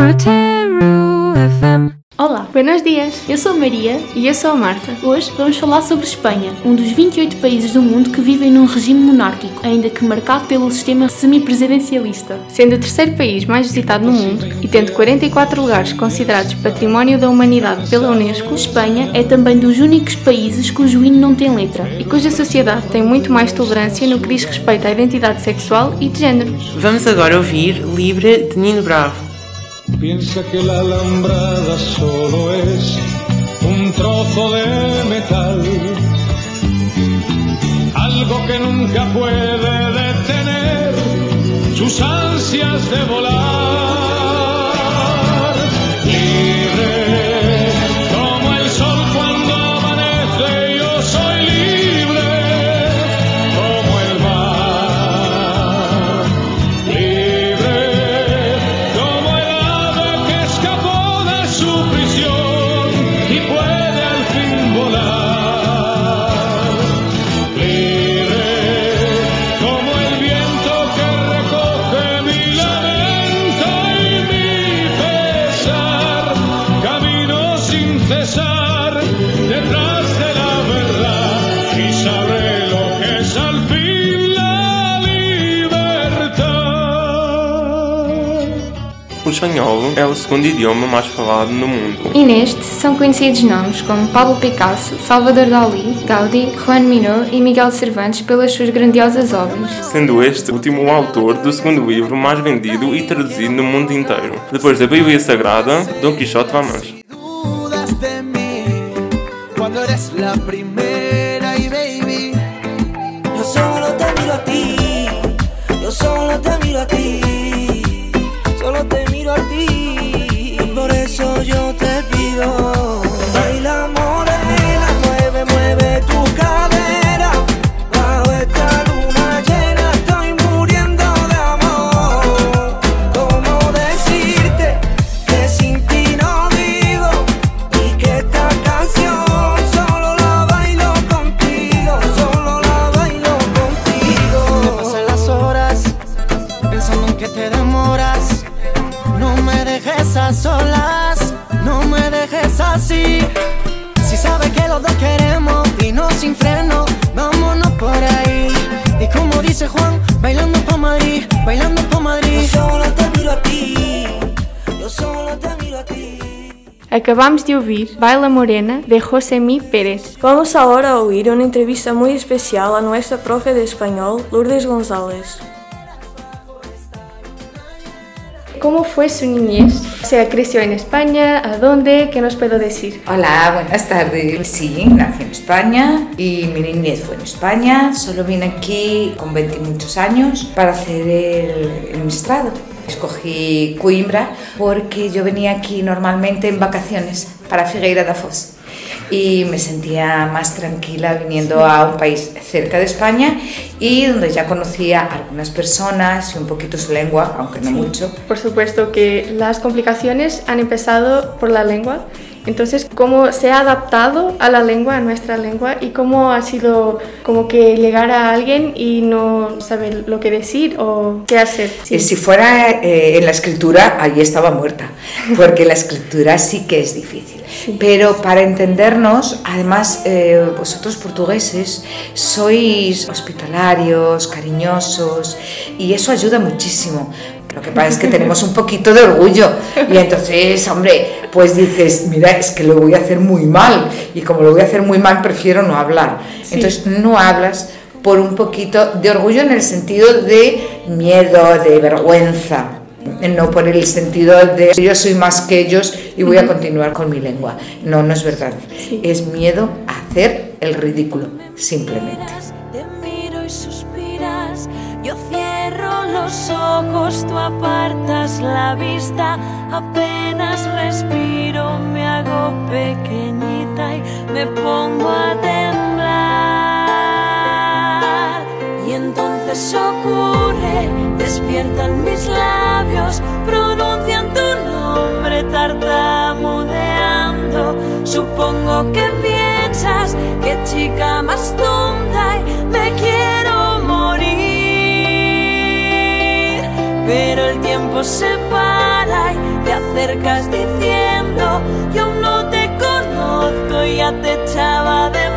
FM. Olá, buenos dias. Eu sou Maria E eu sou a Marta. Hoje vamos falar sobre Espanha, um dos 28 países do mundo que vivem num regime monárquico, ainda que marcado pelo sistema semipresidencialista. Sendo o terceiro país mais visitado no mundo e tendo 44 lugares considerados Património da Humanidade pela Unesco, Espanha é também dos únicos países cujo hino não tem letra. e cuja sociedade tem muito mais tolerância no que diz respeito à identidade sexual e de género. Vamos agora ouvir Libre de Nino Bravo. Piensa que la alambrada solo es un trozo de metal, algo que nunca puede detener sus ansias de volar. O espanhol é o segundo idioma mais falado no mundo. E neste são conhecidos nomes como Pablo Picasso, Salvador Dalí, Gaudí, Juan Miró e Miguel Cervantes pelas suas grandiosas obras. Sendo este último o autor do segundo livro mais vendido e traduzido no mundo inteiro. Depois da Bíblia Sagrada, Dom Quixote Vamos. dudas así. Si sabes que los dos queremos y no sin freno, vámonos por ahí. Y como dice Juan, bailando pa' Madrid, bailando pa' Madrid. Yo solo te miro a ti, yo solo te miro a ti. Acabamos de ouvir Baila Morena de Josemi Pérez. Vamos ahora a oír una entrevista muy especial a nuestra profe de español, Lourdes González. ¿Cómo fue su niñez? O sea, creció en España, ¿a dónde? ¿Qué nos puedo decir? Hola, buenas tardes. Sí, nací en España y mi niñez fue en España. Solo vine aquí con 20 y muchos años para hacer el, el maestrado. Escogí Coimbra porque yo venía aquí normalmente en vacaciones para Figueira da Foz y me sentía más tranquila viniendo a un país cerca de España y donde ya conocía a algunas personas y un poquito su lengua, aunque no mucho. Por supuesto que las complicaciones han empezado por la lengua. Entonces, ¿cómo se ha adaptado a la lengua, a nuestra lengua? ¿Y cómo ha sido como que llegar a alguien y no saber lo que decir o qué hacer? Eh, Si fuera eh, en la escritura, ahí estaba muerta, porque la escritura sí que es difícil. Pero para entendernos, además, eh, vosotros portugueses sois hospitalarios, cariñosos, y eso ayuda muchísimo. Lo que pasa es que tenemos un poquito de orgullo y entonces, hombre, pues dices, mira, es que lo voy a hacer muy mal y como lo voy a hacer muy mal, prefiero no hablar. Entonces no hablas por un poquito de orgullo en el sentido de miedo, de vergüenza, no por el sentido de yo soy más que ellos y voy a continuar con mi lengua. No, no es verdad. Es miedo a hacer el ridículo, simplemente. Te miro y suspiras, yo cierro los ojos, tú apartas la vista, apenas respiro, me hago pequeñita y me pongo a temblar. Y entonces ocurre, despiertan mis labios, pronuncian tu nombre tartamudeando. Supongo que piensas que chica más tonta tiempo se y te acercas diciendo, yo no te conozco, ya te echaba de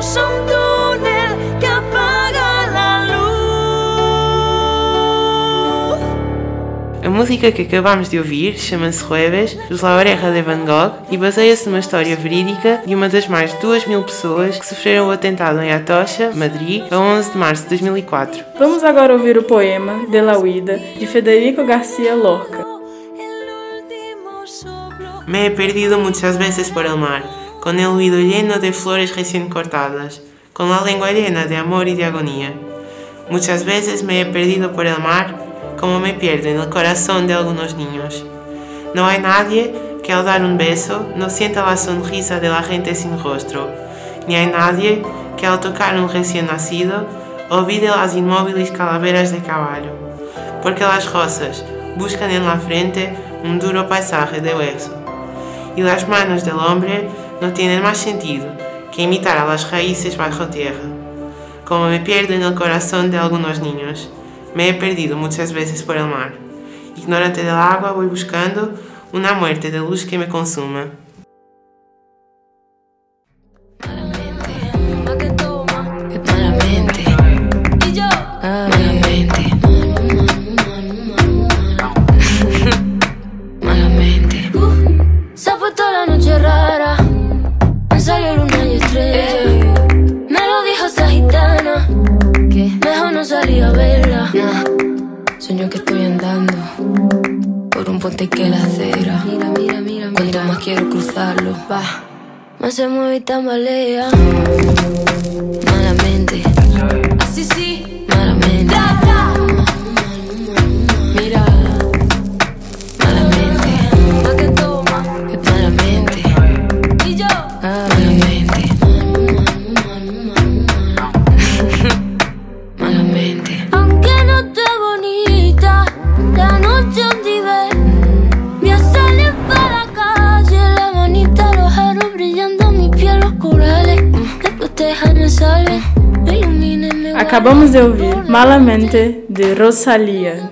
a un túnel que apaga la luz. A música que acabamos de ouvir chama-se Jueves, dos La Oreja de Van Gogh e baseia-se numa história verídica de uma das mais de 2 mil pessoas que sofreram o atentado em Atocha, Madrid, a 11 de março de 2004. Vamos agora ouvir o poema De la Huida, de Federico García Lorca. Me he perdido muchas veces por el mar, con el oído lleno de flores recién cortadas, con la lengua llena de amor y de agonía. Muchas veces me he perdido por el mar, como me pierdo en el corazón de algunos niños. No hay nadie que al dar un beso no sienta la sonrisa de la gente sin rostro, ni hay nadie que al tocar un recién nacido olvide las inmóviles calaveras de caballo, porque las rosas buscan en la frente un duro paisaje de hueso y las manos del hombre no tienen más sentido que imitar a las raíces bajo tierra. Como me pierdo el corazón de algunos niños, me he perdido muchas veces por el mar. Ignorante del agua voy buscando una muerte de luz que me consuma. Cruzarlo, va. Más se mueve y tambalea. Malamente. Así sí. Acabamos de ouvir Malamente, de Rosalía.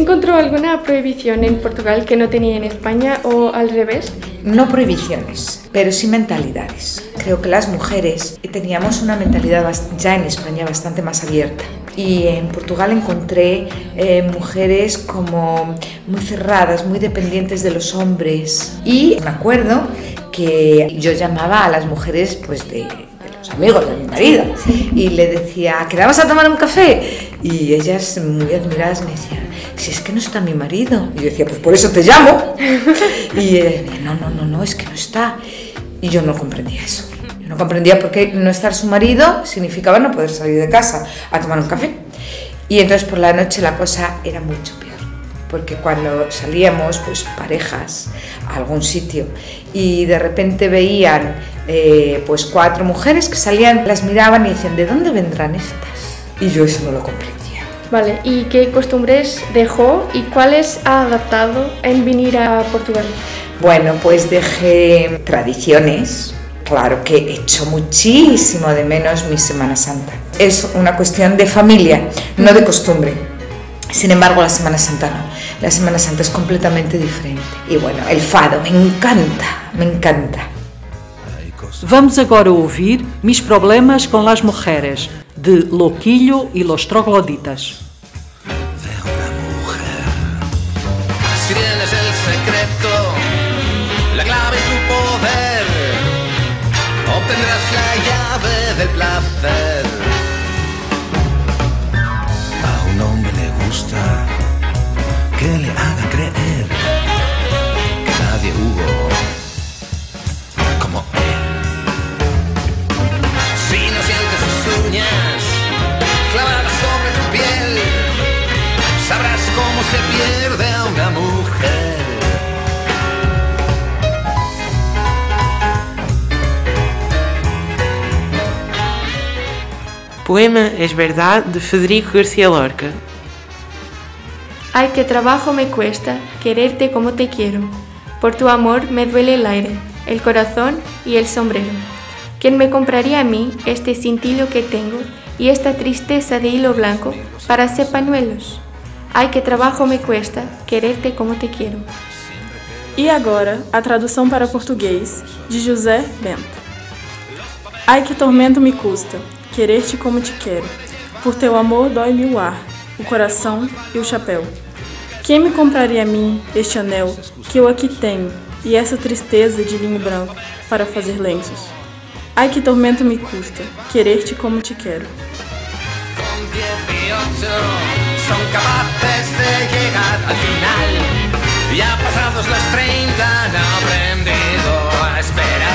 ¿Encontró alguna prohibición en Portugal que no tenía en España o al revés? No prohibiciones, pero sí mentalidades. Creo que las mujeres teníamos una mentalidad ya en España bastante más abierta. Y en Portugal encontré eh, mujeres como muy cerradas, muy dependientes de los hombres. Y me acuerdo que yo llamaba a las mujeres pues de los amigos de mi marido y le decía, ¿quedamos a tomar un café? Y ellas muy admiradas me decían, si es que no está mi marido. Y yo decía, pues por eso te llamo. Y ella decía, no, no, no, no, es que no está. Y yo no comprendía eso. Yo no comprendía por qué no estar su marido significaba no poder salir de casa a tomar un café. Y entonces por la noche la cosa era mucho peor. Porque cuando salíamos, pues parejas, a algún sitio, y de repente veían eh, pues cuatro mujeres que salían, las miraban y decían, ¿de dónde vendrán estas? Y yo eso no lo comprendía. Vale, ¿y qué costumbres dejó y cuáles ha adaptado en venir a Portugal? Bueno, pues dejé tradiciones. Claro que echo muchísimo de menos mi Semana Santa. Es una cuestión de familia, no de costumbre. Sin embargo, la Semana Santa no. La Semana Santa es completamente diferente. Y bueno, el fado me encanta, me encanta. Vamos agora ouvir Mis Problemas com las Mujeres, de Loquillo y los Trogloditas. Tienes secreto, la clave tu poder, obtendrás la llave del placer. A un hombre le gusta que le hagan creer que nadie hubo Poema Es Verdad de Federico García Lorca. Ay, qué trabajo me cuesta quererte como te quiero. Por tu amor me duele el aire, el corazón y el sombrero. ¿Quién me compraría a mí este cintillo que tengo y esta tristeza de hilo blanco para hacer pañuelos? Ai, que trabalho me cuesta querer-te como te quero. E agora, a tradução para português de José Bento. Ai, que tormento me custa querer-te como te quero. Por teu amor dói-me o ar, o coração e o chapéu. Quem me compraria a mim este anel que eu aqui tenho e essa tristeza de linho branco para fazer lenços? Ai, que tormento me custa querer-te como te quero. son capaces de llegar al final. Ya pasados los 30 han aprendido a esperar.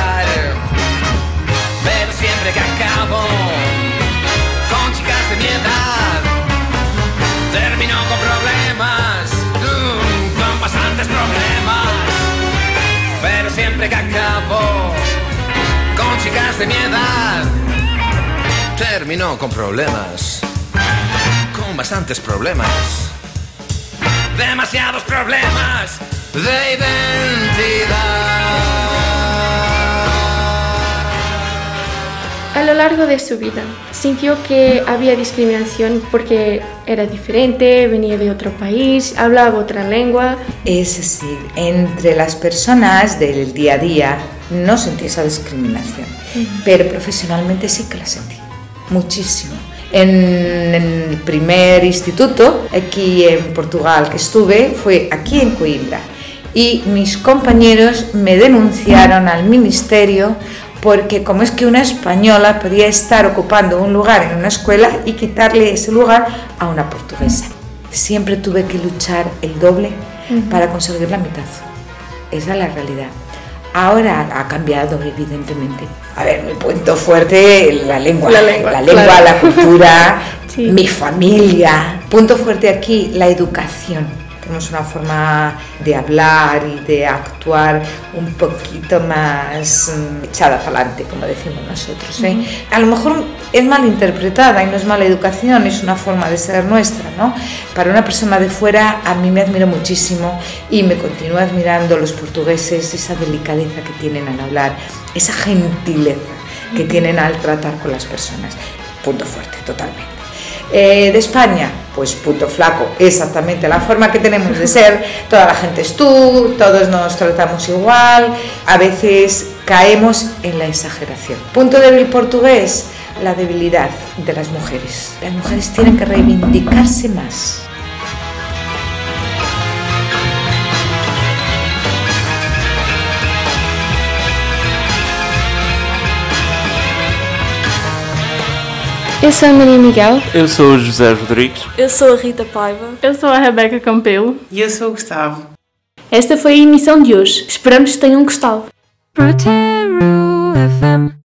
De mi edad, termino con problemas con bastantes problemas. Demasiados problemas de identidad. A lo largo de su vida, sintió que había discriminación porque era diferente, venía de otro país, hablaba otra lengua. Es decir, entre las personas del día a día no sentí esa discriminación, pero profesionalmente sí que la sentí, muchísimo en el primer instituto aquí en Portugal que estuve fue aquí en Coimbra y mis compañeros me denunciaron al ministerio porque como es que una española podía estar ocupando un lugar en una escuela y quitarle ese lugar a una portuguesa. Siempre tuve que luchar el doble para conseguir la mitad. Esa es la realidad. Ahora ha cambiado, evidentemente. A ver, mi punto fuerte, la lengua, la lengua, la, lengua, claro. la cultura, sí. mi familia. Punto fuerte aquí, la educación. Tenemos una forma de hablar y de actuar un poquito más echada para adelante, como decimos nosotros. ¿eh? Uh -huh. A lo mejor es mal interpretada y no es mala educación, es una forma de ser nuestra. ¿no? Para una persona de fuera, a mí me admiro muchísimo y me continúo admirando los portugueses, esa delicadeza que tienen al hablar, esa gentileza que tienen al tratar con las personas. Punto fuerte, totalmente. Eh, de España, pues punto flaco, exactamente la forma que tenemos de ser, toda la gente es tú, todos nos tratamos igual, a veces caemos en la exageración. Punto débil portugués, la debilidad de las mujeres. Las mujeres tienen que reivindicarse más. Eu sou a Maria Miguel. Eu sou o José Rodrigues. Eu sou a Rita Paiva. Eu sou a Rebeca Campelo. E eu sou o Gustavo. Esta foi a emissão de hoje. Esperamos que tenham gostado. Protero FM